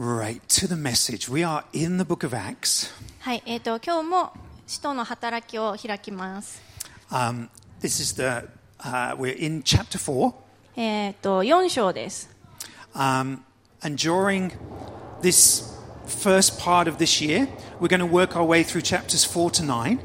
Right, to the message. We are in the book of Acts. はい、えっ、と今日も使徒の働きを開きます。 Um, this is the, uh, we're in chapter 4. えっ、と4章です。 Um, and during this first part of this year, we're going to work our way through chapters 4 to 9.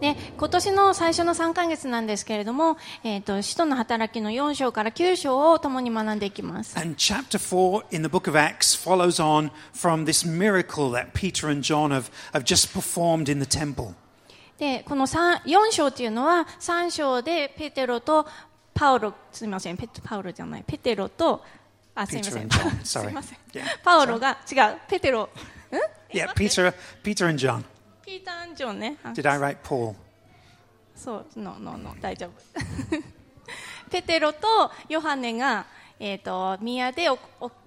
で今年の最初の3ヶ月なんですけれども、えっ、と使徒の働きの4章から9章を共に学んでいきます。And chapter 4 in the book of Acts follows on from this miracle that Peter and John have, have just performed in the temple. でこの3 4章っていうのは3章でペテロとパウロすみませんペパウロじゃないペテロとあすみません.す.みません Yeah. パウロが違うペテロん Yeah, Peter, Peter and John. 聞いたんじゃ。う、no, ペテロとヨハネが、えー、と宮で起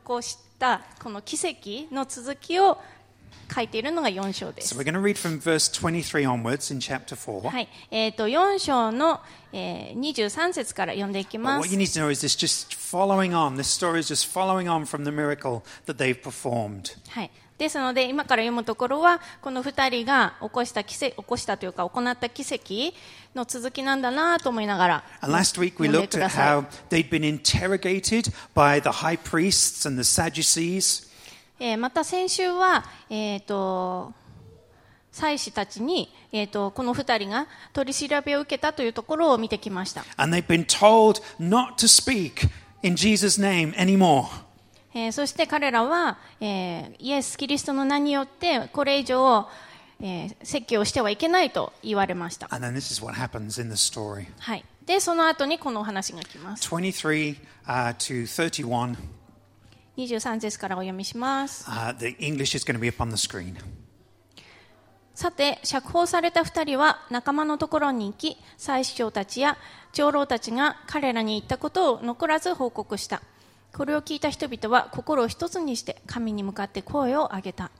こしたこの奇跡の続きを書いているのが4章です。はい、えーと、4章の、えー、23節から読んでいきます。はい。ですので今から読むところはこの2人が起こした奇跡起こしたというか行った奇跡の続きなんだなと思いながら読んまた先週は、えー、と祭司たちに、えー、とこの2人が取り調べを受けたというところを見てきました。And they've been told not to speak in Jesus' name anymore. えーそして彼らは、えーイエス・キリストの名によってこれ以上、えー説教をしてはいけないと言われました.はい、でその後にこのお話が来ます23 uh, to 31. 23節からお読みします Uh, the English is going to be up on the screen. さて釈放された2人は仲間のところに行き祭司長たちや長老たちが彼らに言ったことを残らず報告したこれを聞いた人々は心を一つにして神に向かって声を上げた。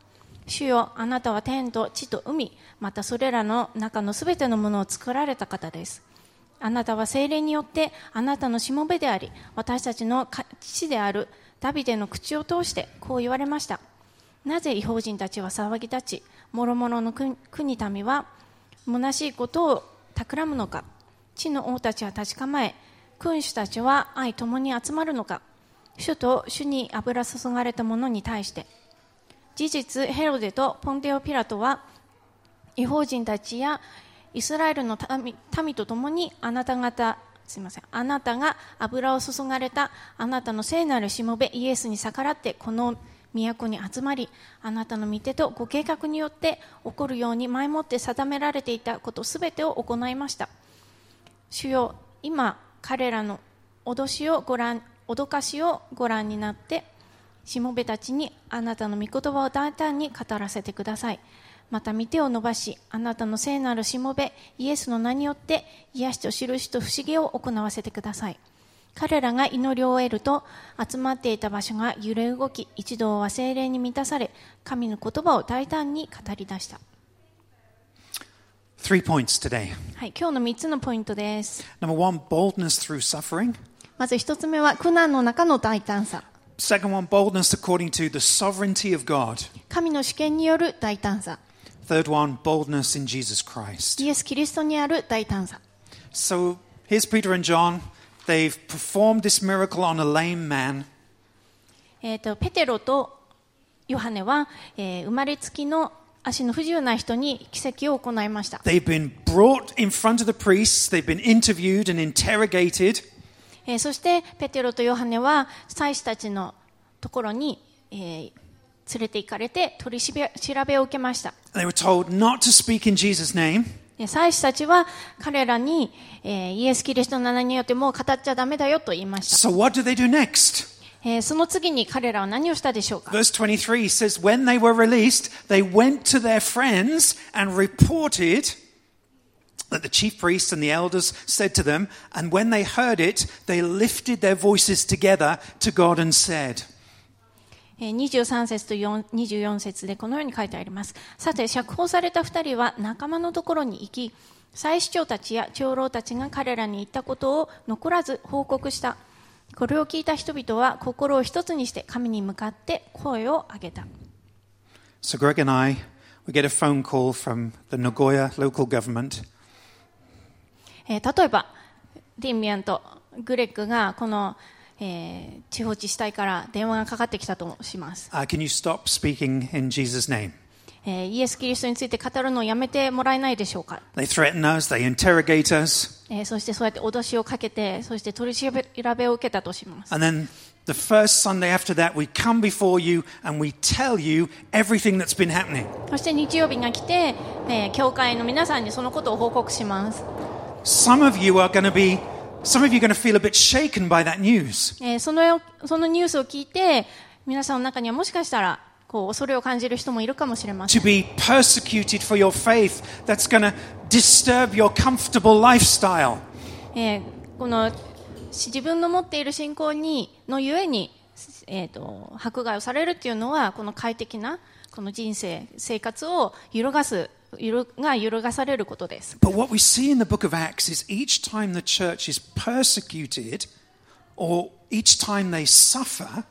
主よあなたは天と地と海またそれらの中のすべてのものを作られた方です。あなたは精霊によってあなたのしもべであり私たちの父であるダビデの口を通してこう言われました。なぜ違法人たちは騒ぎ立ち諸々の国国民は虚しいことを企むのか。地の王たちは立ち構え君主たちは愛共に集まるのか。主と主に油注がれた者に対して。事実ヘロデとポンテオ・ピラトは違法人たちやイスラエルの民と共にあなた方すみませんあなたが油を注がれたあなたの聖なるしもべイエスに逆らってこの都に集まりあなたの御手とご計画によって起こるように前もって定められていたことすべてを行いました。主よ今彼らの脅しをご覧脅かしをご覧になってしもべたちにあなたの御言葉を大胆に語らせてくださいまた御手を伸ばしあなたの聖なるしもべイエスの名によって癒しと印と不思議を行わせてください彼らが祈りを終えると集まっていた場所が揺れ動き一同は精霊に満たされ神の言葉を大胆に語り出した Three points today. はい、今日の3つのポイントです Number one, boldness through suffering. まず1つ目は苦難の中の大胆さ Second one, boldness according to the sovereignty of God. 神の主権による大胆さ Third one, boldness in Jesus Christ. イエス・キリストにある大胆さ So here's Peter and John. They've performed this miracle on a lame man. えー、とペテロとヨハネは、えー生まれつきの足の不自由な人に奇跡を行いました、They've been brought in front of the priests. They've been interviewed and interrogated. え、そしてペテロとヨハネは祭司たちのところに、え、連れて行かれて取り調べを受けました祭司たちは彼らに、え、イエス・キリストの名前によってもう語っちゃダメだよと言いました so what do they do next? え、その次に彼らは何をしたでしょうか ?Verse 23 says, When they were released, they went to their friends and reported that the chief priests and the elders said to them, and when they heard it, they lifted their voices together to God and said, えー23節と4 24節でこのように書いてあります。さて、釈放された2人は仲間のところに行き、祭司長たちや長老たちが彼らに言ったことを残らず報告した。これを聞いた人々は心を一つにして神に向かって声を上げた。So Greg and I, we get a phone call from the Nagoya local government. えー、例えば、ディンミアンとグレッグがこの、えー、地方自治体から電話がかかってきたとします。Uh, え、イエス・キリストについて語るのをやめてもらえないでしょうか。え、え、そしてそうやって脅しをかけてそして取り調べを受けたとします。そして日曜日が来て、えー、教会の皆さんにそのことを報告します。Some of you are going to be, some of you are going to feel a bit shaken by that news. えーそのそのニュースを聞いて皆さんの中にはもしかしたらこう恐れを感じる人もいるかもしれません To be persecuted for your faith, that's going to disturb your comfortable lifestyle. えーこのし自分の持っている信仰にのゆえに、えー、と迫害をされるっていうのはこの快適なこの人生生活を揺るがすが揺るがされることです But what we see in the book of Acts is each time the church is persecuted or each time they suffer,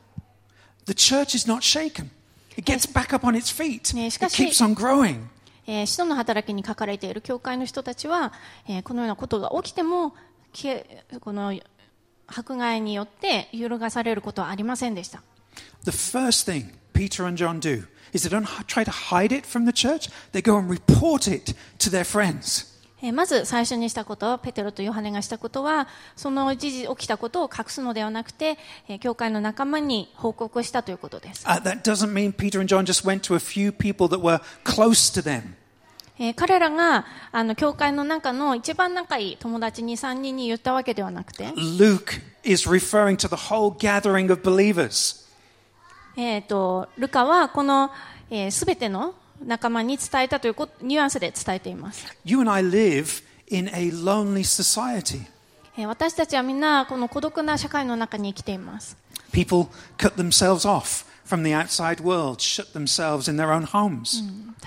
the church is not shaken. It gets back up on its feet. It keeps on growing. えー使徒の働きに書かれている教会の人たちは、えーこのようなことが起きてもけこの迫害によって揺るがされることはありませんでした The first thing Peter and John do is they don't try to hide it from the church, they go and report it to their friends. えーまず最初にしたことペテロとヨハネがしたことはその事実起きたことを隠すのではなくて、えー教会の仲間に報告したということです、Uh, that doesn't mean Peter and John just went to a few people that were close to them. えー彼らがあの教会の中の一番仲いい友達に3人に言ったわけではなくて、Luke is referring to the whole gathering of believers. えー、とルカはこのすべ、えー全ての仲間に伝えたということニュアンスで伝えています、You and I live in a lonely society. えー私たちはみんなこの孤独な社会の中に生きています、People cut themselves off from the outside world, shut themselves in their own homes.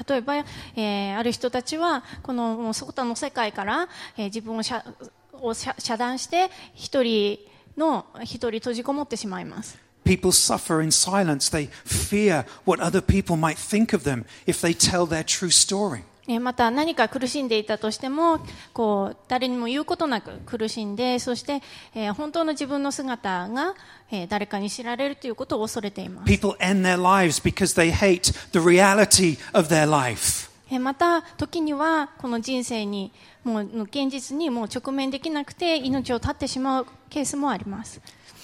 例えば、えーある人たちはこのもう外の世界から、えー自分を遮を遮遮断して一人の一人閉じこもってしまいます People suffer in silence. They fear what other people might think of them また何か苦しんでいたとしてもこう誰にも言うことなく苦しんでそして、えー、本当の自分の姿が、えー、誰かに知られるということを恐れています。また時にはこの人生にもう現実にもう直面できなくて命を絶ってしまうケースもあります。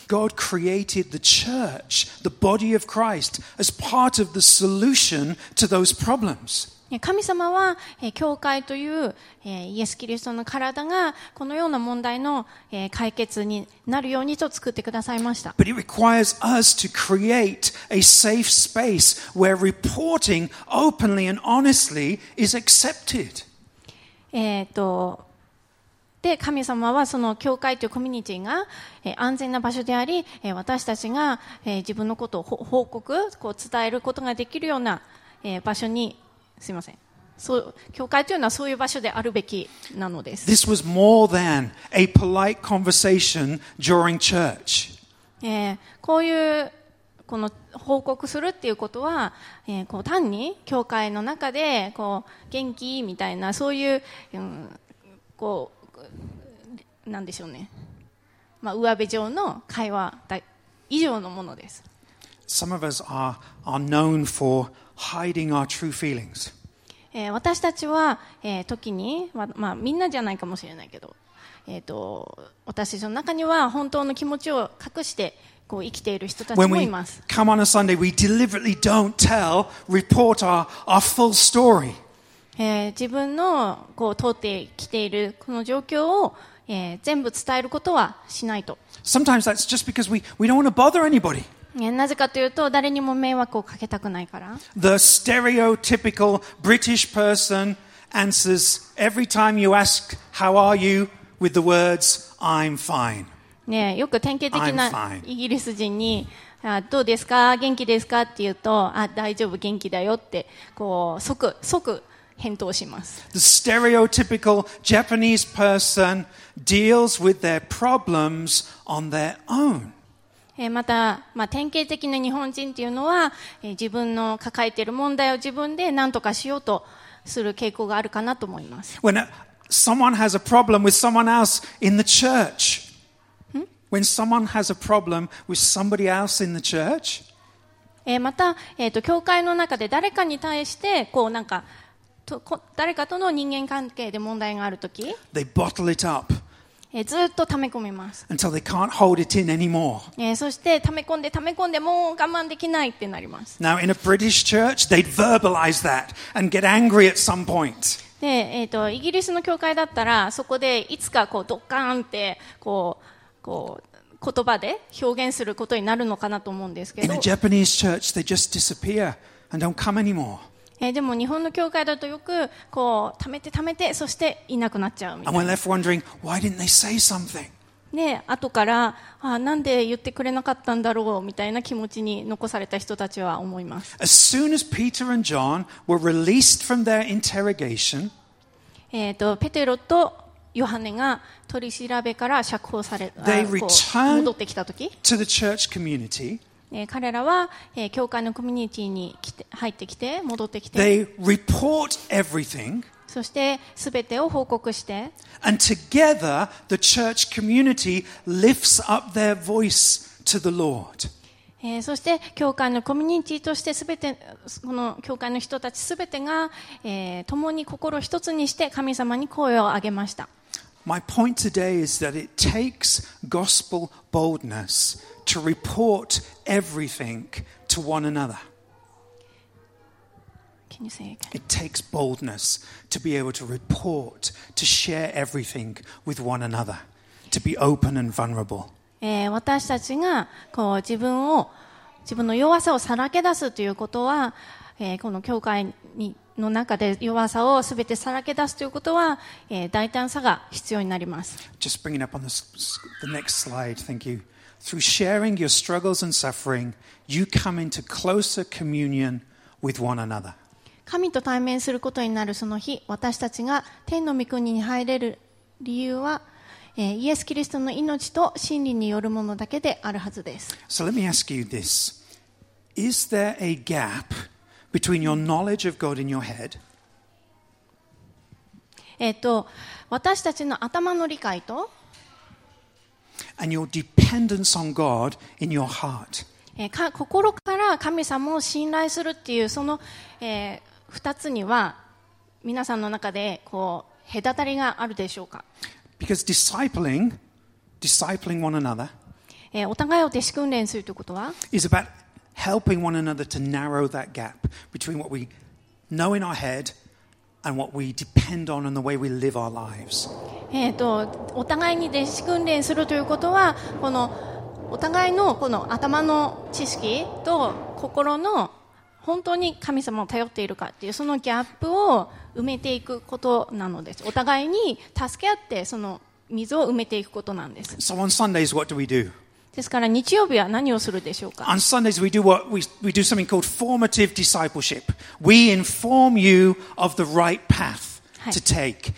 God created the church, the body of Christ, as part of the solution to those problems. 神様は、え教会という、えイエス・キリストの体がこのような問題の、え解決になるようにと作ってくださいました。But it requires us to create a safe space where reporting openly and honestly is accepted. えっとで神様はその教会というコミュニティが、えー安全な場所であり、えー私たちが、えー自分のことをほ報告こう伝えることができるような、えー場所にすいませんそう教会というのはそういう場所であるべきなのです。This was more than a polite conversation during church. えーこういうこの報告するっていうことは、えーこう単に教会の中でこう元気みたいなそういう、うん、こうなんでしょうね、まあ、上辺上の会話だ以上のものです、Some of us are, are known for hiding our true feelings. えー私たちは、えー時に、ままあ、みんなじゃないかもしれないけど、えー、と私たちの中には本当の気持ちを隠してこう生きている人たち When もい we ます。come on a Sunday, we deliberately don't tell, report our, our full story. えー自分のこう通ってきているこの状況を、えー全部伝えることはしないと、Sometimes that's just because we, we don't want to bother anybody. えーなぜかというと誰にも迷惑をかけたくないから、The stereotypical British person answers every time you ask, How are you? with the words, I'm fine. ね、よく典型的な.イギリス人にあどうですか元気ですかって言うとあ大丈夫元気だよってこう即即返答します The stereotypical Japanese person deals with their problems on their own. えーまた、まあ、典型的な日本人っていうのは、えー自分の抱えている問題を自分で何とかしようとする傾向があるかなと思います。When uh, someone has a problem with someone else in the church, when someone has a problem with somebody else in the church, えーまた、えーと、教会の中で誰かに対して、こうなんか、とこ誰かとの人間関係で問題があるとき、they bottle it up えーずっと溜め込みます。until they can't hold it in anymore. えーそして溜め込んで溜め込んでもう我慢できないってなります。Now, in a British church, they'd verbalize that and get angry at some point. で、えっ、と、イギリスの教会だったら、そこでいつかこうドッカーンって、こう、こう、言葉で表現することになるのかなと思うんですけ In ど a、Japanese church, they just disappear and don't come anymore. えー、でも日本の教会だとよくこう貯めて貯めてそしていなくなっちゃうみたいな。で後からあなんで言ってくれなかったんだろうみたいな気持ちに残された人たちは思います。As とペテロとヨハネが取り調べから釈放された戻ってきた時？to the church community えー彼らは、えー教会のコミュニティに来て入ってきて、戻ってきて、they report everything, そして全てを報告して、and together the church community lifts up their voice to the Lord. えーそして教会のコミュニティとして全て、この教会の人たち全てが、えー共に心一つにして神様に声を上げました。My point today is that it takes gospel boldness to report everything to one another. Can you say again? It takes boldness to be able to report, to share everything with one another, to be open and vulnerable. えー私たちがこう自分を自分の弱さをさらけ出すということは、えーこの教会にの中で弱さをすべてさらけ出すということは、えー大胆さが必要になります。Just bring it up on the, the next slide. Thank you. Through sharing your struggles and suffering, you come into closer communion with one another. 神と対面することになるその日、私たちが天の御国に入れる理由は、えーイエス・キリストの命と真理によるものだけであるはずです。So let me ask you this Is there a gap between your knowledge of God in your head えっ、と、私たちの頭の理解と、and your dependence on God in your heart? えーか心から神様を信頼するっていうその、えー、2つには皆さんの中でこう隔たりがあるでしょうか、Because discipling, discipling one another, えーお互いを弟子訓練するということは、is about helping one another to narrow that gap between what we know in our head and what we depend on and the way we live our lives. えー、とお互いに弟子訓練するということはこのお互いのこの頭の知識と心の本当に神様を頼っているかっていうそのギャップを埋めていくことなのですお互いに助け合ってその溝を埋めていくことなんです So on Sundays, what do we do? ですから日曜日は何をするでしょうか On Sundays, we do what we, we do something called formative discipleship. We inform you of the right path to take.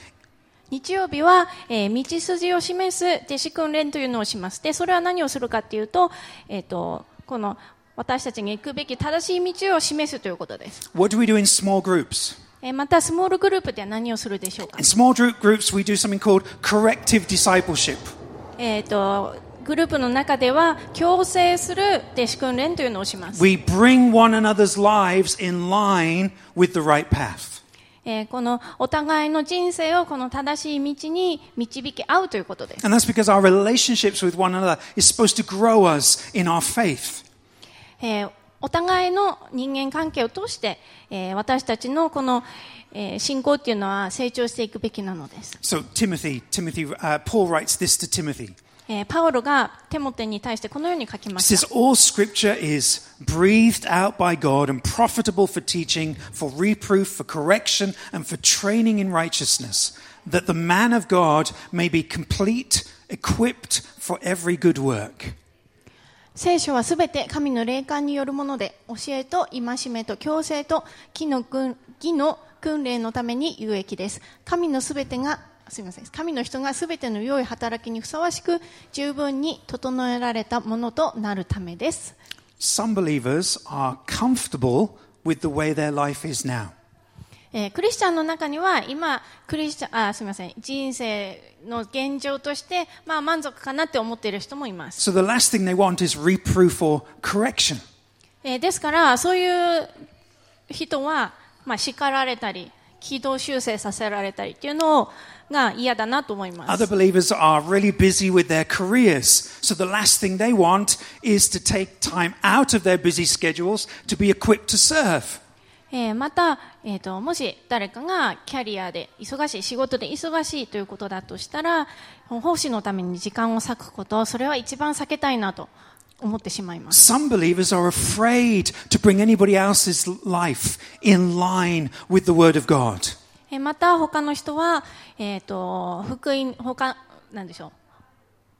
日曜日は、えー道筋を示す弟子訓練というのをします。で、それは何をするかっていうと、えっ、と、この私たちが行くべき正しい道を示すということです。What do we do in small groups? えーまた、スモールグループでは何をするでしょうか In small group groups, we do something called corrective discipleship. えっ、と、グループの中では、強制する弟子訓練というのをします。We bring one another's lives in line with the right path. えーこのお互いの人生をこの正しい道に導き合うということです。And that's because our relationships with one another is supposed to grow us in our faith. えーお互いの人間関係を通して、えー私たちのこの、えー信仰っていうのは成長していくべきなのです。So Timothy, Timothy, uh, Paul writes this to Timothy. えーパウロがテモテに対してこのように書きまし says, た。All scripture is breathed out by God and profitable for teaching, for reproof, for correction, and for training in righteousness, that the man of God may be complete, equipped for every good work. 聖書はすべて神の霊感によるもので、教えと戒めと強制と義の訓練のために有益です。神のすべてが、すみません神の人がすべての良い働きにふさわしく十分に整えられたものとなるためです Some believers are comfortable with the way their life is now. えークリスチャンの中には今クリスチャンあすみません人生の現状として、まあ、満足かなって思っている人もいます、So the last thing they want is reproof or correction. えーですからそういう人は、まあ、叱られたり軌道修正させられたりっていうのが嫌だなと思います Other believers are really busy with their careers. So the last thing they want is to take time out of their busy schedules to be equipped to serve. えーまた、えー、ともし誰かがキャリアで忙しい仕事で忙しいということだとしたら奉仕のために時間を割くことそれは一番避けたいなと思ってしまいます Some believers are afraid to bring anybody else's life in line with the Word of God. えーまた他の人は、えー、と福音他なんでしょう。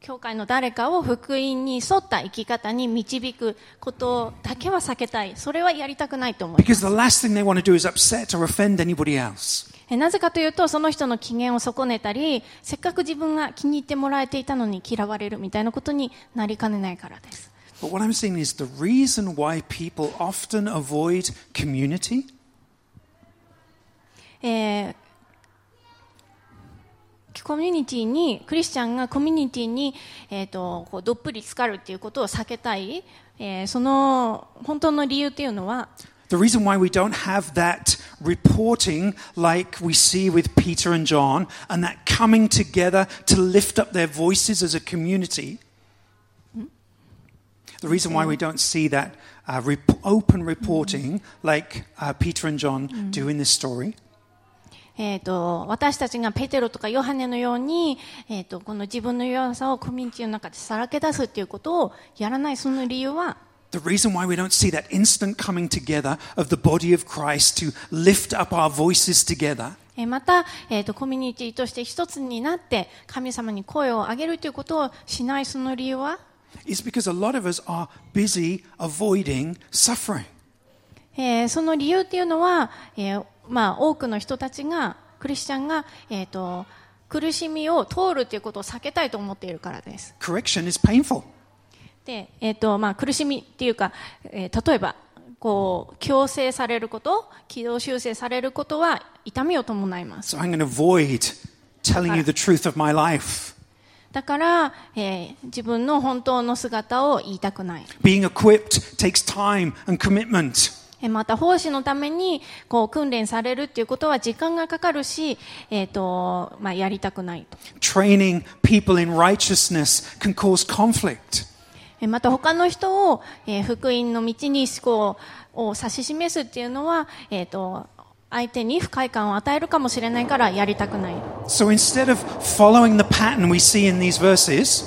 教会の誰かを福音に沿った生き方に導くことだけは避けたい。それはやりたくないと思います。Because the last thing they want to do is upset or offend anybody else. えなぜかというとその人の機嫌を損ねたりせっかく自分が気に入ってもらえていたのに嫌われるみたいなことになりかねないからです。But what I'm saying is the reason why people often avoid community えーコミュニティにクリスチャンがコミュニティに、えー、とこうどっぷり浸かるっていうことを避けたい、えーその本当の理由っていうのは The reason why we don't have that reporting like we see with Peter and John and that coming together to lift up their voices as a community, the reason why we don't see that uh, rep- open reporting like uh, Peter and John do in this story えー、と私たちがペテロとかヨハネのように、えー、とこの自分の弱さをコミュニティの中でさらけ出すっていうことをやらないその理由は The reason why we don't see that instant coming together of the body of Christ to lift up our voices together えーまた、えー、とコミュニティとして一つになって神様に声を上げるということをしないその理由は、is because a lot of us are busy avoiding suffering. えーその理由っていうのは、えーまあ、多くの人たちがクリスチャンが、えー、と苦しみを通るということを避けたいと思っているからです Correction is painful. で、えーとまあ、苦しみっていうか、えー例えばこう強制されること軌道修正されることは痛みを伴います So I'm going to avoid telling you the truth of my life. だから、えー自分の本当の姿を言いたくない Being equipped takes time and commitment. えーまた奉仕のためにこう訓練されるっていうことは時間がかかるし、えーとまあ、やりたくないと Training people in righteousness can cause conflict. えーまた他の人を、えー福音の道にこうを指し示すっていうのは、えー、と相手に不快感を与えるかもしれないからやりたくない So instead of following the pattern we see in these verses,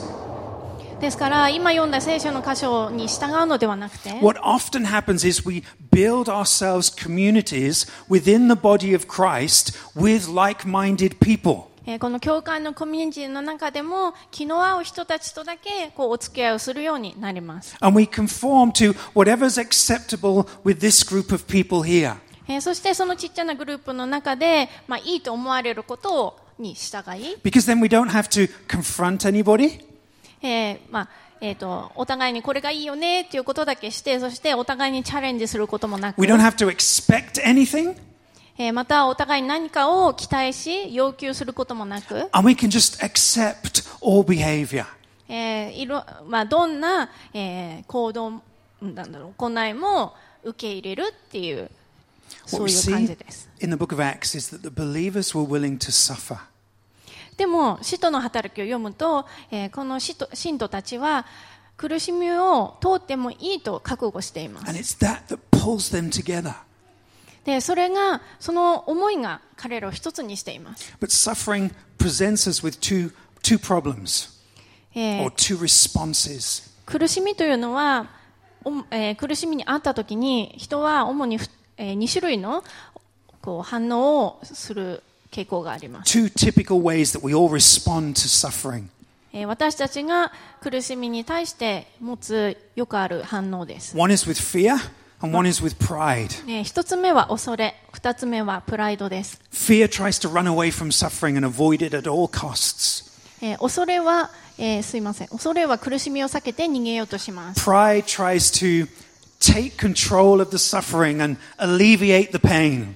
ですから今読んだ聖書の箇所に従うのではなくて what often happens is we build ourselves communities within the body of Christ with like minded people. えーこの教会のコミュニティの中でも気の合う人たちとだけこうお付き合いをするようになります、And we conform to whatever's acceptable with this group of people here. えーそしてそのちっちゃなグループの中で、まあ、いいと思われることをに従い、Because then we don't have to confront anybody. えーまあえー、とお互いにこれがいいよねっていうことだけしてそしてお互いにチャレンジすることもなく We don't have to expect anything. えーまたお互いに何かを期待し要求することもなく、And we can just accept all behavior. えーいろまあ、どんな、えー行動なんだろう行いも受け入れるっていうそういう感じです。in the book of Acts is that the believers were willing to suffer. でも使徒の働きを読むと、えーこの使徒信徒たちは苦しみを通ってもいいと覚悟しています that that. でそれがその思いが彼らを一つにしています、But suffering presents us with two, two problems えー or two responses. 苦しみというのは、おえー苦しみにあった時に人は主にふ、え2種類のこう反応をする傾向があります、Two typical ways that we all respond to suffering. えー私たちが苦しみに対して持つよくある反応です、One is with fear, and one is with pride. えー一つ目は恐れ、二つ目はプライドです。Fear tries to run away from suffering and avoid it at all costs. えー恐れは、えーすいません。恐れは苦しみを避けて逃げようとします。Pride tries to take control of the suffering and alleviate the pain.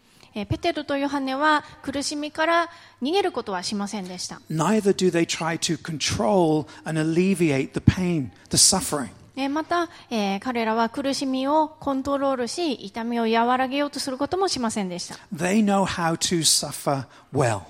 えーペテルとヨハネは苦しみから逃げることはしませんでした neither do they try to control and alleviate the pain, the suffering. えーまた、えー彼らは苦しみをコントロールし痛みを和らげようとすることもしませんでした、They know how to suffer well.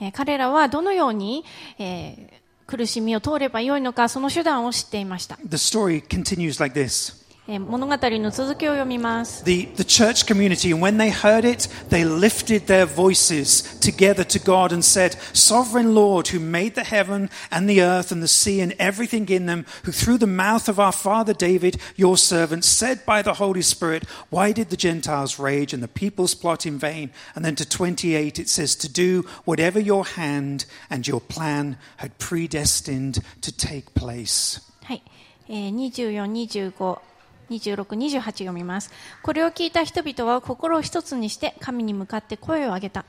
えー彼らはどのように、えー苦しみを通ればよいのかその手段を知っていました、The story continues like this. えー物語の続きを読みます The, the church community, and when they heard it, they lifted their voices together to God and said, Sovereign Lord, who made the heaven and the earth and the sea and everything in them, who through the mouth of our father David, your servant, said by the Holy Spirit, Why did the Gentiles rage and the peoples plot in vain? And then to 28 it says, To do whatever your hand and your plan had predestined to take place. はい、えー、24、25、 26、28読みます。これを聞いた人々は心を一つにして神に向かって声を上げた。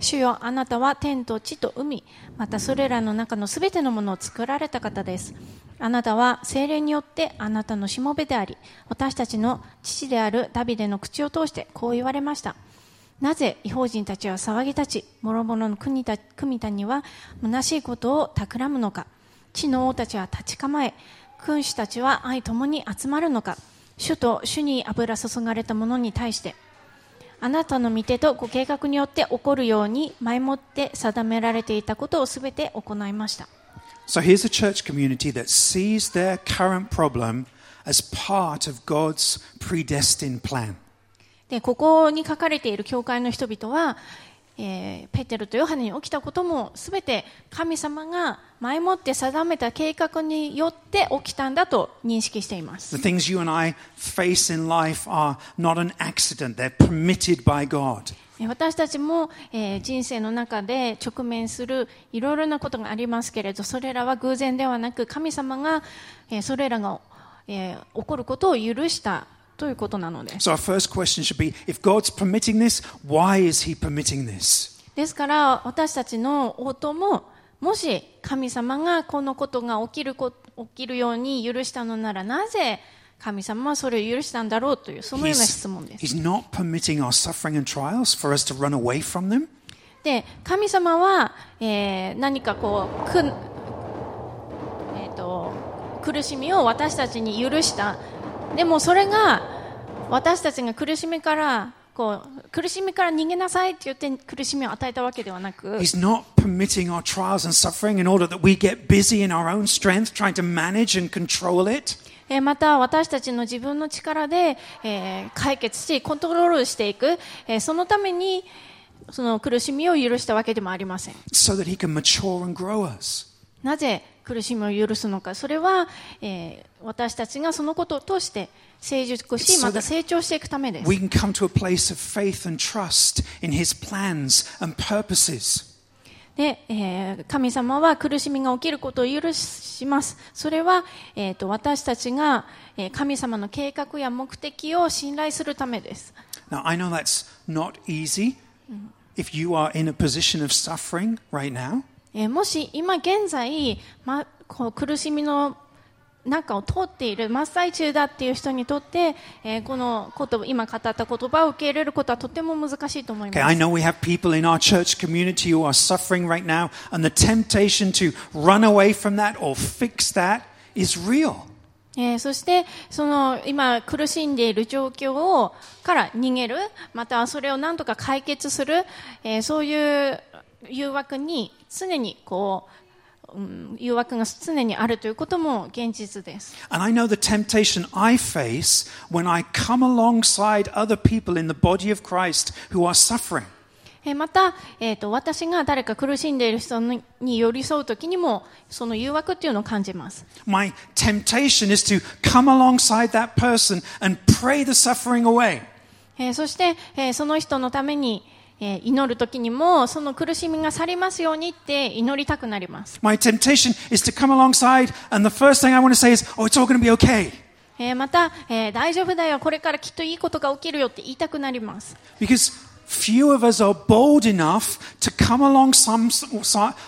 主よ、あなたは天と地と海、またそれらの中のすべてのものを作られた方です。あなたは精霊によってあなたのしもべであり、私たちの父であるダビデの口を通してこう言われました。なぜ違法人たちは騒ぎ立ち、諸々の国た国民には虚しいことを企むのか。地の王たちは立ち構え、君主たちは愛ともに集まるのか。主と主に油注がれた者に対して、あなたの御手とご計画によって起こるように前もって定められていたことをすべて行いました。So here's a church community that sees their current problem as part of God's predestined plan. で、ここに書かれている教会の人々は、えーペテルとヨハネに起きたこともすべて神様が前もって定めた計画によって起きたんだと認識しています。The things you and I face in life are not an accident, they're permitted by God. えー私たちも、えー人生の中で直面するいろいろなことがありますけれど、それらは偶然ではなく神様が、えーそれらが、えー起こることを許したということなのです。ですから私たちの応ももし神様がこのことが起き,るこ起きるように許したのならなぜ神様はそれを許したんだろうというそのような質問です。で神様は、えー、何かこうく、えー、と苦しみを私たちに許した。でもそれが私たちが苦しみからこう苦しみから逃げなさいって言って苦しみを与えたわけではなく He's not permitting our trials and suffering in order that we get busy in our own strength trying to manage and control it. えーまた私たちの自分の力で、えー解決しコントロールしていく、えーそのためにその苦しみを許したわけでもありません so that he can mature and grow us. なぜ苦しみを許すのかそれは、えー、私たちがそのことを通して成熟しまた成長していくためです。でえー、神様は苦しみが起きることを許します。それは、えー、と私たちが、えー、神様の計画や目的を信頼するためです。えーもし今現在、ま、こう苦しみの中を通っている真っ最中だっていう人にとって、えーこの言葉今語った言葉を受け入れることはとても難しいと思い Okay, ま I す。know we have people in our church community who are suffering right now, and the temptation to run away from that or fix that is real. えーそしてその今苦しんでいる状況をから逃げるまたはそれを何とか解決する、えーそういう誘惑に常にこううん誘惑が常にあるということも現実です。And I know the temptation I face when I come alongside other people in the body of Christ who are suffering. えーまた、えーと、私が誰か苦しんでいる人にに寄り添うときにも、その誘惑っていうのを感じます。My temptation is to come alongside that person and pray the suffering away. えーそして、えーその人のために、えー祈るときにも、その苦しみが去りますようにって祈りたくなります。My temptation is to come alongside, and the first thing I want to say is, Oh, it's all going to be okay. えーまた、えー大丈夫だよ、これからきっといいことが起きるよって言いたくなります。Because few of us are bold enough to come along some,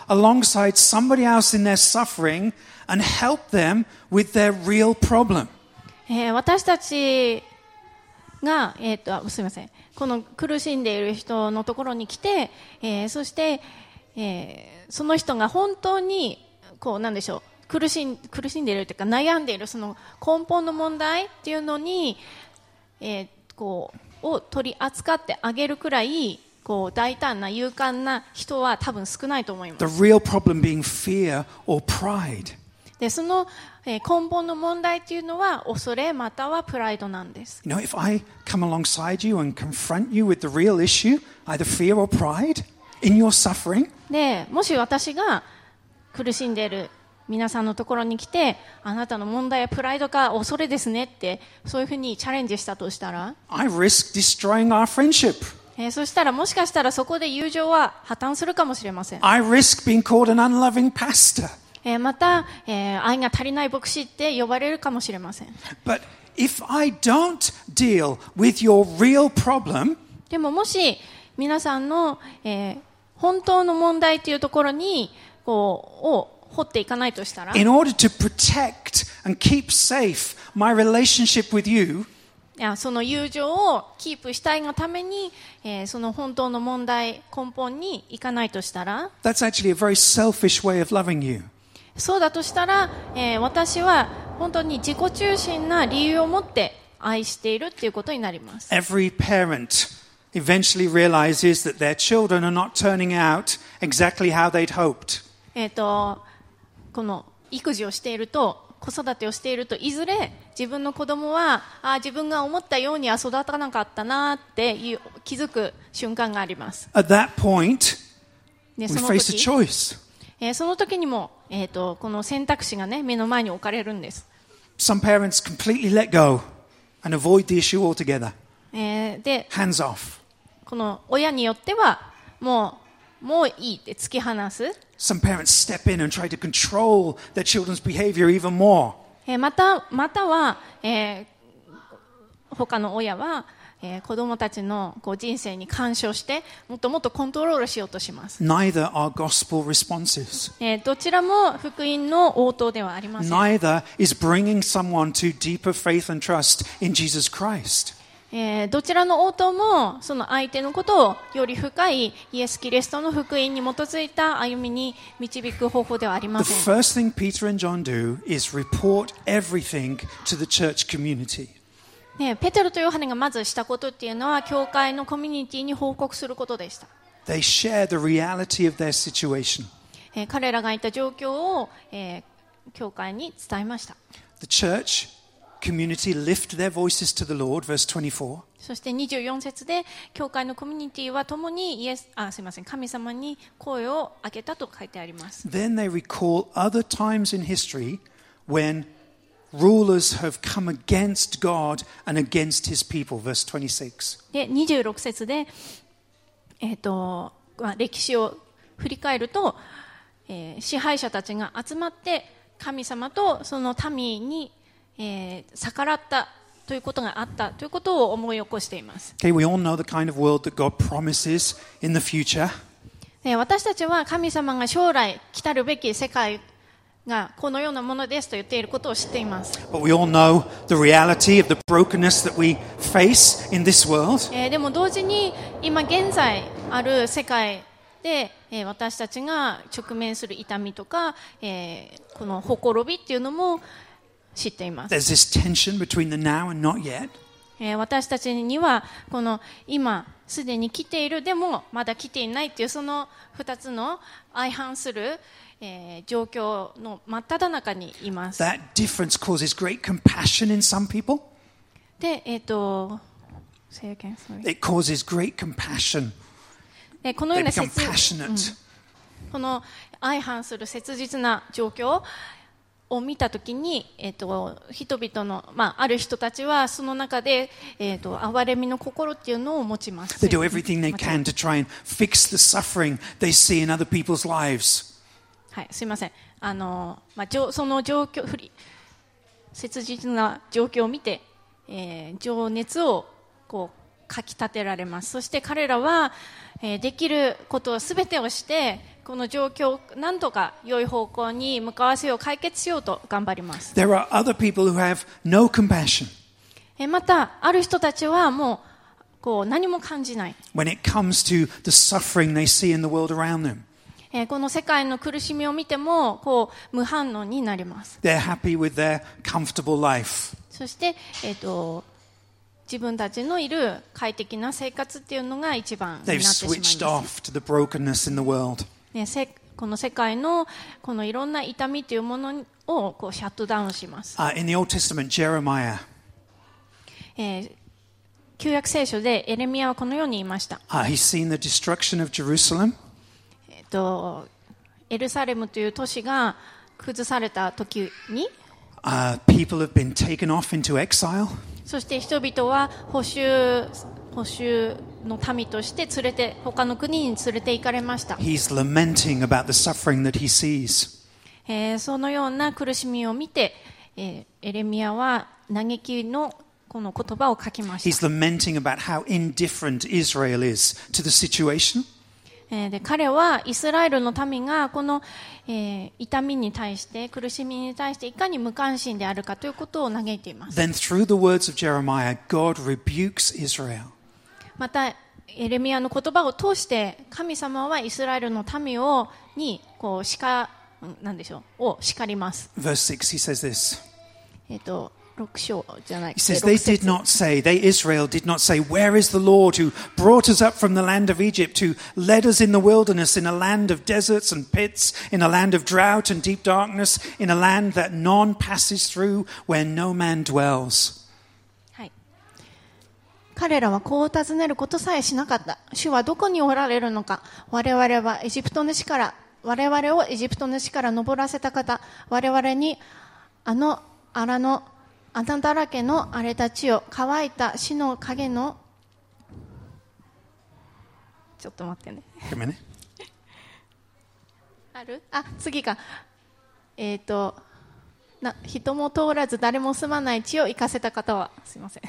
alongside somebody else in their suffering and help them with their real problem. えー私たちが、えーとあすみません、この苦しんでいる人のところに来て、えーそして、えーその人が本当にこうなんでしょう苦しん苦しんでいるというか悩んでいるその根本の問題っていうのに、えーこうを取り扱ってあげるくらいこう大胆な勇敢な人は多分少ないと思います The。real problem being fear or pride. でその根本の問題というのは恐れまたはプライドなんです。でもし私が苦しんでいる皆さんのところに来てあなたの問題はプライドか恐れですねってそういうふうにチャレンジしたとしたら？え、そしたらもしかしたらそこで友情は破綻するかもしれません。また、えー、愛が足りない牧師って呼ばれるかもしれません。でももし皆さんの、えー、本当の問題というところにこうを掘っていかないとしたら。いやその友情をキープしたいがために、えー、その本当の問題根本に行かないとしたら That's actually a very selfish way of loving you. そうだとしたら、えー私は本当に自己中心な理由を持って愛しているっていうことになります。Every parent eventually realizes that their children are not turning out exactly how they'd hoped. えっ、とこの育児をしていると子育てをしているといずれ自分の子供はあー自分が思ったようには育たなかったなっていう気づく瞬間があります。At that point, その時にも、えー、とこの選択肢が、ね、目の前に置かれるんです、Some parents completely let go and avoid the issue altogether. えーで Hands off. この親によってはもうもういいって突き放す、Some parents step in and try to control their children's behavior even more. えーまたまたは、えー他の親は、えー子供たちのこう人生に干渉してもっともっとコントロールしようとします、Neither are gospel responses. えーどちらも福音の応答ではありません Neither is bringing someone to deeper faith and trust in Jesus Christ. えーどちらの応答もその相手のことをより深いイエス・キリストの福音に基づいた歩みに導く方法ではありま The せん、first thing Peter and John do is report everything to the church community. ね、ペテロとヨハネがまずしたことっていうのは教会のコミュニティに報告することでした、They share the reality of their situation. えー彼らがいた状況を、えー教会に伝えました The church community lift their voices to the Lord, verse 24. そして24節で教会のコミュニティは共にイエスあすいません神様に声を上げたと書いてあります Then they recall other times in history when rulers have against God and against his people. Verse 26. 節で、えーとまあ、歴史を振り返ると、えー、支配者たちが集まって神様とその民に、えー、逆らったということがあったということを思い起こしています。私たちは神様が将来来たるべき世界がこのようなものですと言っていることを知っています But we all know the reality of the brokenness that we face in this world. えーでも同時に今現在ある世界で、えー私たちが直面する痛みとか、えーこのほころびっていうのも知っています、There's this tension between the now and not yet. えー私たちにはこの今すでに来ているでもまだ来ていないっていうその2つの相反する、えー状況の真っ只中にいます。That difference causes great compassion in some people. で、えっ、と、say again, sorry. It causes great compassion. でこのような切 passionate. この相反する切実な状況を見たときに、えっと人々の、まあ、ある人たちはその中で、えっと憐れみの心っていうのを持ちます。They do everything they can to try and fix the suffering they see in other people's lives. はい、すいません。あの、まあ、じょその状況、ふり切実な状況を見て、えー情熱をこうかき立てられます。そして彼らは、えーできることをすべてをして、この状況をなんとか良い方向に向かわせよう、解決しようと頑張ります。There are other people who have no compassion えーまた、ある人たちはもう、こう何も感じない。when it comes to the suffering they see in the world around them. えーこの世界の苦しみを見ても、こう無反応になります。They're happy with their comfortable life. そして、えっ、と、自分たちのいる快適な生活っていうのが一番になっ They've てしまい switched ます。off to the brokenness in the world. ね、せこの世界のこのいろんな痛みというものをこうシャットダウンします。Uh, in the Old Testament, Jeremiah, えー旧約聖書でエレミアはこのように言いました。uh, he's seen the destruction of Jerusalem. と、エルサレムという都市が崩された時に、Uh, people have been taken off into exile. そして人々は補修、補修の民として連れて、他の国に連れて行かれました。He's lamenting about the suffering that he sees. えーそのような苦しみを見て、えーエレミアは嘆きのこの言葉を書きまし He's た、lamenting about how indifferent Israel is to the situation. えーで彼はイスラエルの民がこの、えー痛みに対して苦しみに対していかに無関心であるかということを嘆いています Then, through the words of Jeremiah, God rebukes Israel. またエレミアの言葉を通して神様はイスラエルの民をにこう叱うんなんでしょうを叱ります、Verse 6, he says this. えっと6章じゃない He says, 6 They 節 did not say, they, Israel, did not say, Where is the Lord who brought us up from the land of Egypt, who led us in the wilderness, in a land of deserts and pits, in a land of drought and deep darkness, in a land that none passes through, where no man dwells. はい、彼らはこう尋ねることさえしなかった。主はどこにおられるのか。我々はエジプトの地から、我々をエジプトの地から登らせた方、我々にあの荒の穴だらけの荒れた地を乾いた死の影のちょっと待ってね。Minute. ある？あ、次か。えっ、と、な人も通らず誰も住まない地を行かせた方は、すいません。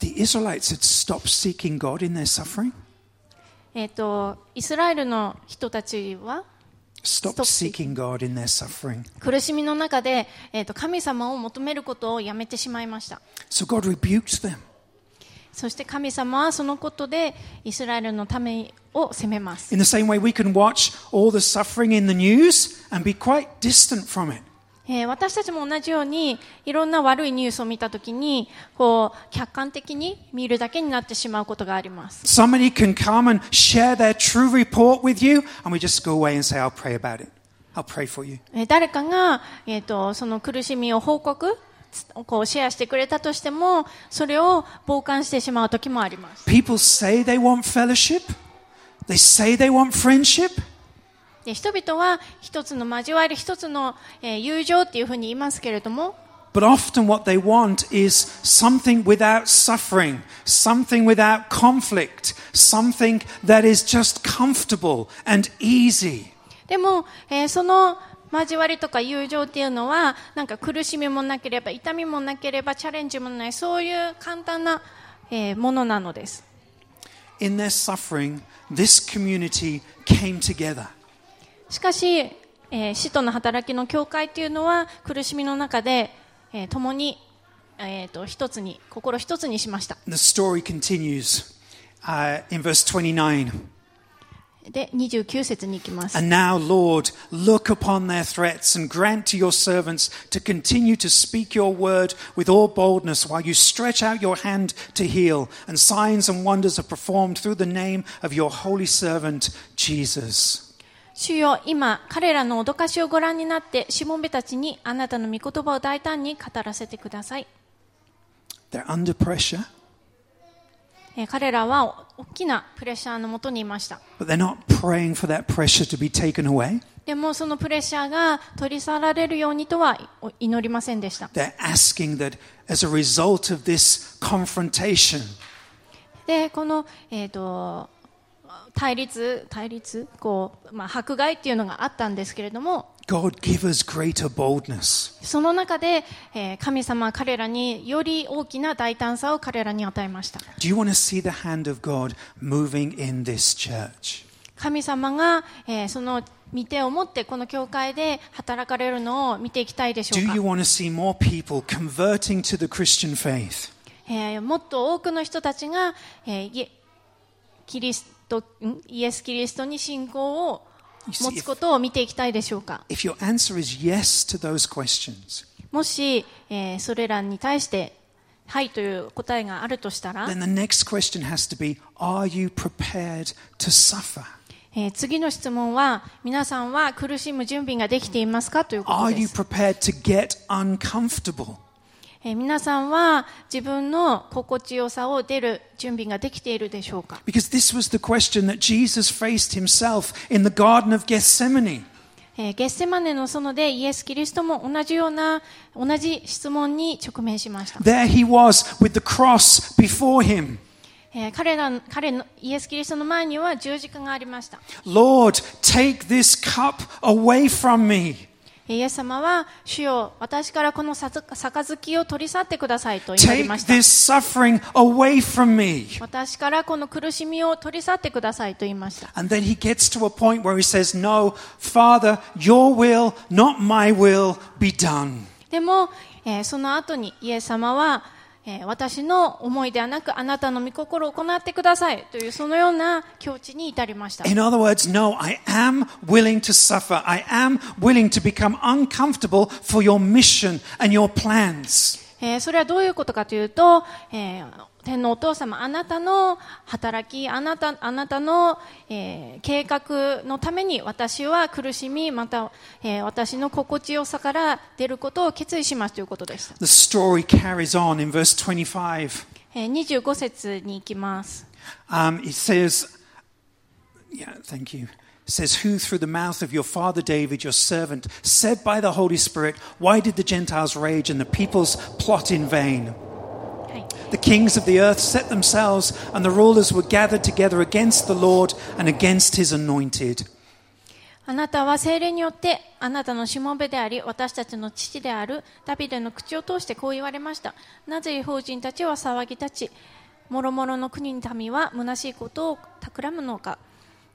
The Israelites had stopped seeking God in their suffering, えっ、と、イスラエルの人たちは苦しみの中で、えっ、と、神様を求めることをやめてしまいました。So God rebuked them. そして神様はそのことでイスラエルのためを責めます。In the same way, we can watch all the suffering in the news and be quite distant from it. えー私たちも同じようにいろんな悪いニュースを見たときにこう客観的に見るだけになってしまうことがあります。Somebody can come and share their true report with you, and we just go away and say, I'll pray about it. I'll pray for you. えー誰かが、えー、とその苦しみを報告つこうシェアしてくれたとしてもそれを傍観してしまう時もあります。People say they want fellowship, they say they want friendship, で人々は一つの交わり、一つの、えー友情っていうふうに言いますけれども、but often what they want is something without suffering, something without conflict, something that is just comfortable and easy. でも、えーその交わりとか友情っていうのは、なんか苦しみもなければ、痛みもなければ、チャレンジもない、そういう簡単な、えーものなのです。In their suffering, this community came together. しかし、えー使徒の働きの教会っていうのは、苦しみの中で、えー共に、えーと一つに、心一つにしました。The story continues uh, in verse 29. で、29節に行きます。And now, Lord, look upon their threats and grant to your servants to continue to speak your word with all boldness while you stretch out your hand to heal, and signs and wonders are performed through the name of your holy servant, Jesus. 主よ今彼らの脅かしをご覧になってしもべたちにあなたの御言葉を大胆に語らせてください。彼らは大きなプレッシャーのもとにいました。でもそのプレッシャーが取り去られるようにとは祈りませんでした。でこの、えっ、と対立、対立、こうまあ、迫害というのがあったんですけれども、その中で、えー、神様は彼らにより大きな大胆さを彼らに与えました。神様が、えー、その手を持ってこの教会で働かれるのを見ていきたいでしょうか？もっと多くの人たちが、えー、キリスイエス・キリストに信仰を持つことを見ていきたいでしょうか、もし、それらに対してはいという答えがあるとしたら、次の質問は皆さんは苦しむ準備ができていますか？ということです。えー皆さんは自分の心地よさを出る準備ができているでしょうか Because this was the question that Jesus faced himself in the Garden of Gethsemane. えーゲッセマネの園でイエス・キリストも同じような同じ質問に直面しました、There he was with the cross before him. えー彼ら彼のイエス・キリストの前には十字架がありました Lord, take this cup away from me. イエス様は主よ私からこの杯を取り去ってくださいと言いました。私からこの苦しみを取り去ってくださいと言いました。でも、えー、その後にイエス様は、えー私の思いではなくあなたの御心を行ってくださいというそのような境地に至りました。In other words, no, I am willing to suffer. I am willing to become uncomfortable for your mission and your plans. えーそれはどういうことかというと、えー天のお父様、あなたの働き、あなたあなたの、えー計画のために私は苦しみ、また、えー私の心地よさから出ることを決意しますということでした。The story carries on in verse 25. えー25節に行きます。Um, it says, yeah, thank you. Says, Who through the mouth of your father David, your servant, said by the Holy Spirit, Why did the Gentiles rage and the peoples plot in vain? はい。The kings of the earth set themselves, and the rulers were gathered together against the Lord and against his anointed. あなたは精霊によってあなたのしもべであり私たちの父であるダビデの口を通してこう言われましたなぜ違法人たちは騒ぎ立ち諸々の国の民は虚しいことを企むのか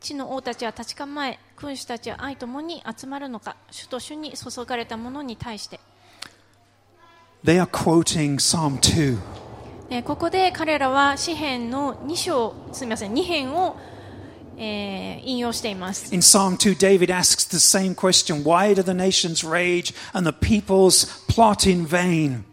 地の王たちは立ち構え君主たちは愛ともに集まるのか主と主に注がれたものに対して They are quoting Psalm 2. えーここで彼らは詩篇の2章すみません2編を、えー引用しています In Psalm 2, David asks the same question Why do the nations rage and the peoples plot in vain?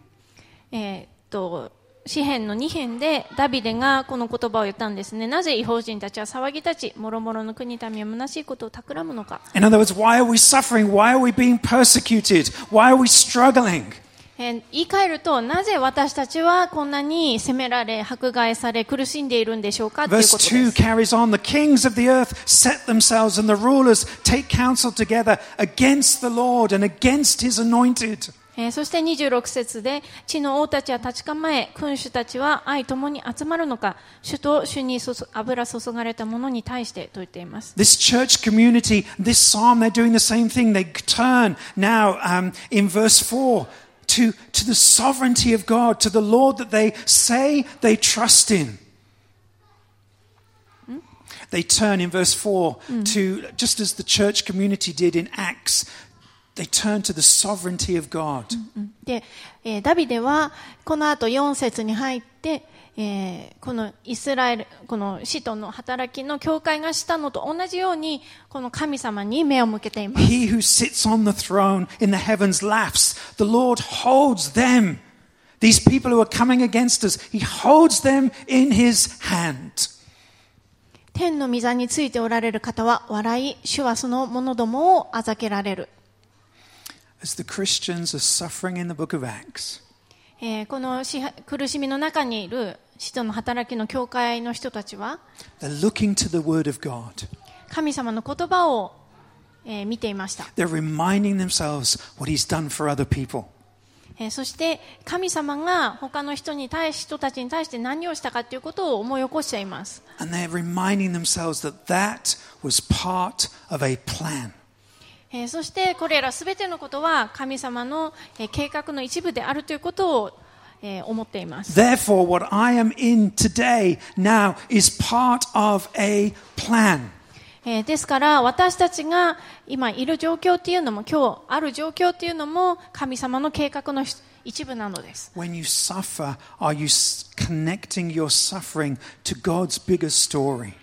えーっと詩篇の2編でダビデがこの言葉を言ったんですねなぜ違法人たちは騒ぎ立ち諸々の国民は虚しいことを企むのか、In other words, why are we suffering? Why are we being persecuted? Why are we struggling? えー言い換えるとなぜ私たちはこんなに責められ迫害され苦しんでいるんでしょうかという Verse ことで2す carries on The kings of the earth set themselves, and the rulers take counsel together against the Lord and against his anointed. えーそして26節で地の王たちは立ち構え君主たちは愛ともに集まるのか主と主に注油注がれたものに対してと言っています This church community, this psalm, they're doing the same thing. They turn now um, in verse 4 to, to the sovereignty of God, to the Lord that they say they trust in. Hmm? They turn in verse 4 hmm. to, just as the church community did in Acts, They turn to the sovereignty of God. で、えーダビデはこの後4節に入って、えーこのイスラエル、この使徒の働きの教会がしたのと同じように、この神様に目を向けています。He who sits on the throne in the heavens laughs. The Lord holds them. These people who are coming against us, He holds them in His hand. 天の御座についておられる方は笑い、主はその者どもをあざけられる。この苦しみの中にいる使の働きの教会の人たちは神様の言葉を見ていました。そして神様が他の人たちに対して何をしたかということを思い起こしちゃいます。えーそしてこれらすべてのことは神様のえー計画の一部であるということをえー思っています。Therefore, what I am in today now is part of a plan. えーですから私たちが今いる状況っていうのも今日ある状況っていうのも神様の計画の一一部なのです。When you suffer, are you connecting your suffering to God's bigger story?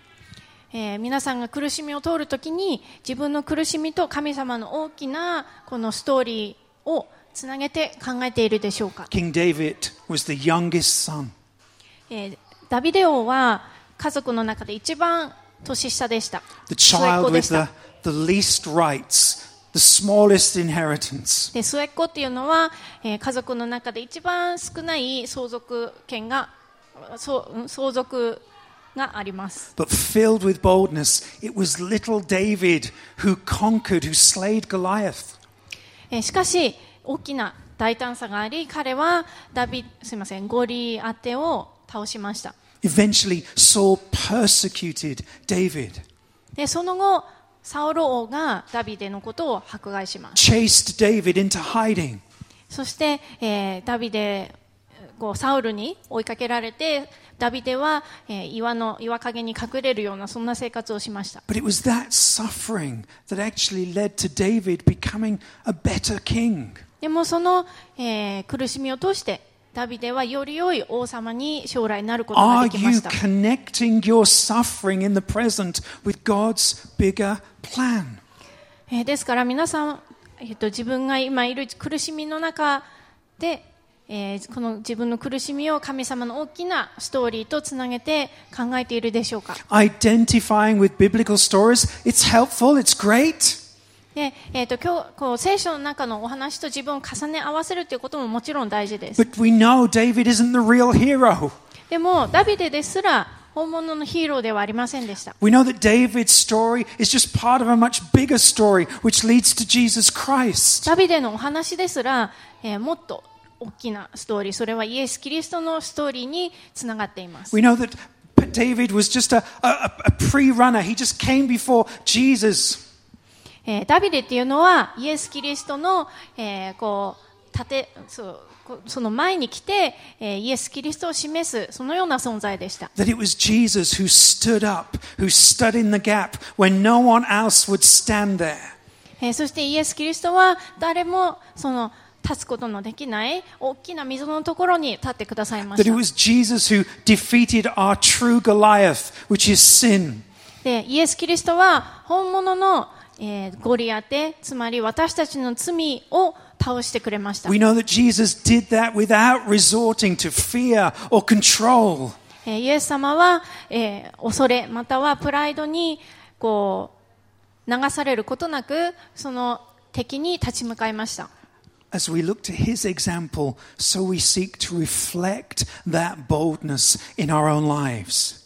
えー皆さんが苦しみを通るときに自分の苦しみと神様の大きなこのストーリーをつなげて考えているでしょうか、King David was the youngest son. えーダビデ王は家族の中で一番年下でした。the child with the,。the least rights, the smallest inheritance. で末っ子っていうのは、えー家族の中で一番少ない相続権がそううん相続があります、But filled with boldness, it was little David who conquered, who slayed Goliath. えーしかし大きな大胆さがあり彼はダビすいませんゴリアテを倒しました Eventually, Saul persecuted David, でその後サウル王がダビデのことを迫害します chased David into hiding. そして、えーダビデこうサウルに追いかけられてダビデは岩の岩陰に隠れるようなそんな生活をしました。でもその、え、苦しみを通して、ダビデはより良い王様に将来なることができた。え、ですから皆さん、えーと、自分が今いる苦しみの中で、えーこの自分の苦しみを神様の大きなストーリーとつなげて考えているでしょうか Identifying with biblical stories, it's helpful, it's great. で、えー、と今日こう聖書の中のお話と自分を重ね合わせるということももちろん大事です But we know David isn't the real hero. でもダビデですら本物のヒーローではありませんでした We know that David's story is just part of a much bigger story which leads to Jesus Christ. ダビデのお話ですら、えーもっと大きなストーリー、それはイエス・キリストのストーリーにつながっています。We know that David was just a, a, a pre-runner. He just came ダビデっていうのはイエス・キリストの、えー、こう立てそ,うその前に来て、えー、イエス・キリストを示すそのような存在でした。Up, え、そしてイエス・キリストは誰もその立つことのできない大きな溝のところに立ってくださいま That し it た was Jesus who defeated our true Goliath, which is sin. でイエス・キリストは本物の、えーゴリアテつまり私たちの罪を倒してくれました We know that Jesus did that without resorting to fear or control. えーイエス様は、えー恐れまたはプライドにこう流されることなくその敵に立ち向かいました As we look to his example, so we seek to reflect that boldness in our own lives.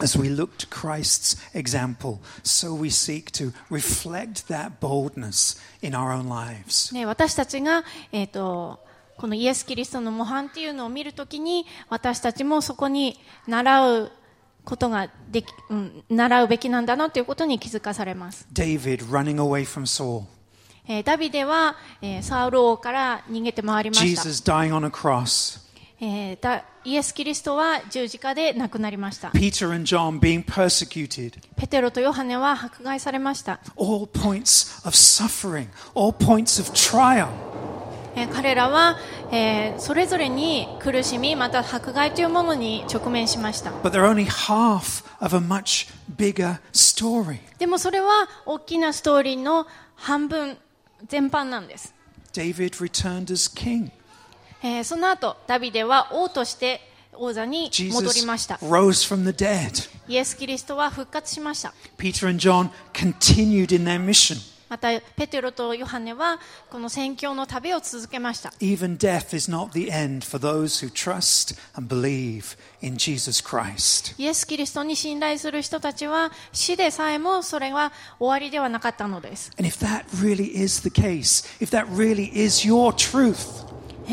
As we look to Christ's example, so we seek to reflect that boldness in our own lives. ね、私たちが、えー、とこのイエス・キリストの模範っていうのを見るときに私たちもそこに習うことができ、うん、習うべきなんだなということに気づかされます、 David running away from Saul, ダビデはサウル王から逃げて回りました。イエス・キリストは十字架で亡くなりました。ペテロとヨハネは迫害されました。彼らは、えー、それぞれに苦しみ、また迫害というものに直面しました。でもそれは大きなストーリーの半分。全般なんです。David returned as king. えーその後、ダビデは王として王座に戻りました。rose from the dead. イエス・キリストは復活しました。Peter and John continued in their mission. またペテロとヨハネはこの宣教の旅を続けました。イエス・キリストに信頼する人たちは死でさえもそれは終わりではなかったのです。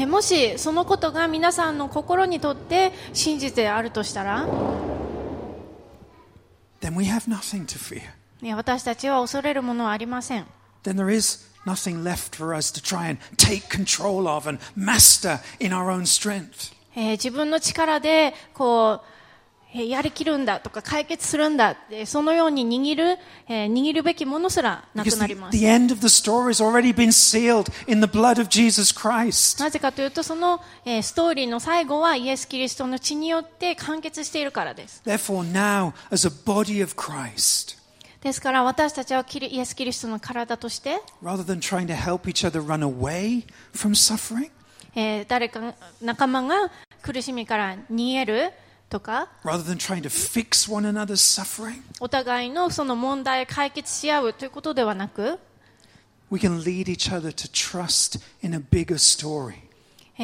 もしそのことが皆さんの心にとって真実であるとしたら、then we have. 私たちは恐れるものはありません。え自分の力でこうやりきるんだとか解決するんだっそのように握る握るべきものすらなくなります。なぜかというとそのストーリーの最後はイエス・キリストの血によって完結しているからです。ですから私たちはイエス・キリストの体として誰か仲間が苦しみから逃げるとかお互いの,その問題を解決し合うということではなく We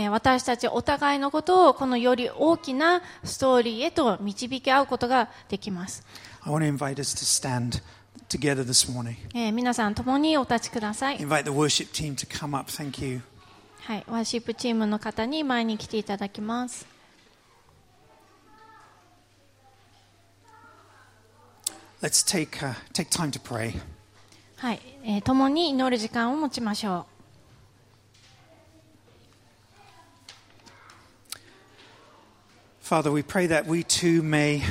私たちお互いのことをこのより大きなストーリーへと導き合うことができます。I want to invite us to stand together this morning. えー皆さん共にお立ちください、 Invite the worship team to come up. Thank you. はい、ワーシップチームの方に前に来ていただきます Let's take, uh, take time to pray. はい、えー共に祈る時間を持ちましょ Father, we pray that we too may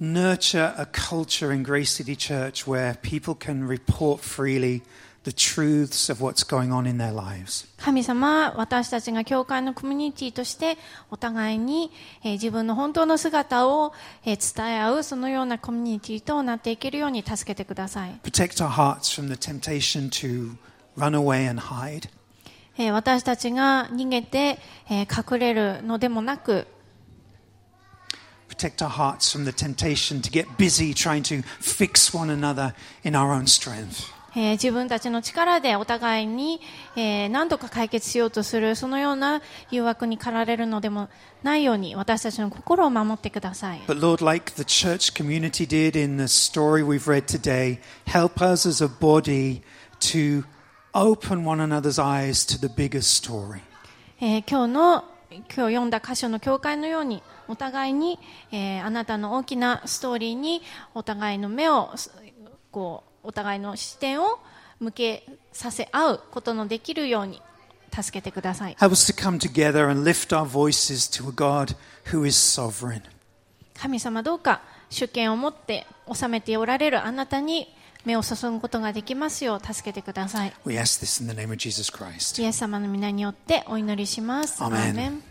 nurture a culture in Grace City Church where people can report freely the truths of what's going on in their lives. う神様私たちが教会のコミュニティとしてお互いに、えー自分の本当の姿を、えー伝え合うそのようなコミュニティとなっていけるように助けてください Protect our hearts from the temptation to run away and hide. えー私たちが逃げて、えー隠れるのでもなく、Protect our hearts from the temptation to get busy trying to fix one another in our own strength. えー自分たちの力でお互いに、えー何とか解決しようとするそのような誘惑に駆られるのでもないように私たちの心を守ってください、But Lord, like the church community did in the story we've read today, help us as a body to open one another's eyes to the bigger story. えー今日の今日読んだ箇所の教会のようにお互いに、えーあなたの大きなストーリーにお互いの目をすこうお互いの視点を向けさせ合うことのできるように助けてください Help us to come together and lift our voices to a God who is sovereign. 神様どうか主権を持って治めておられるあなたに目を注ぐことができますよう助けてください.イエス様の皆によってお祈りします。アーメン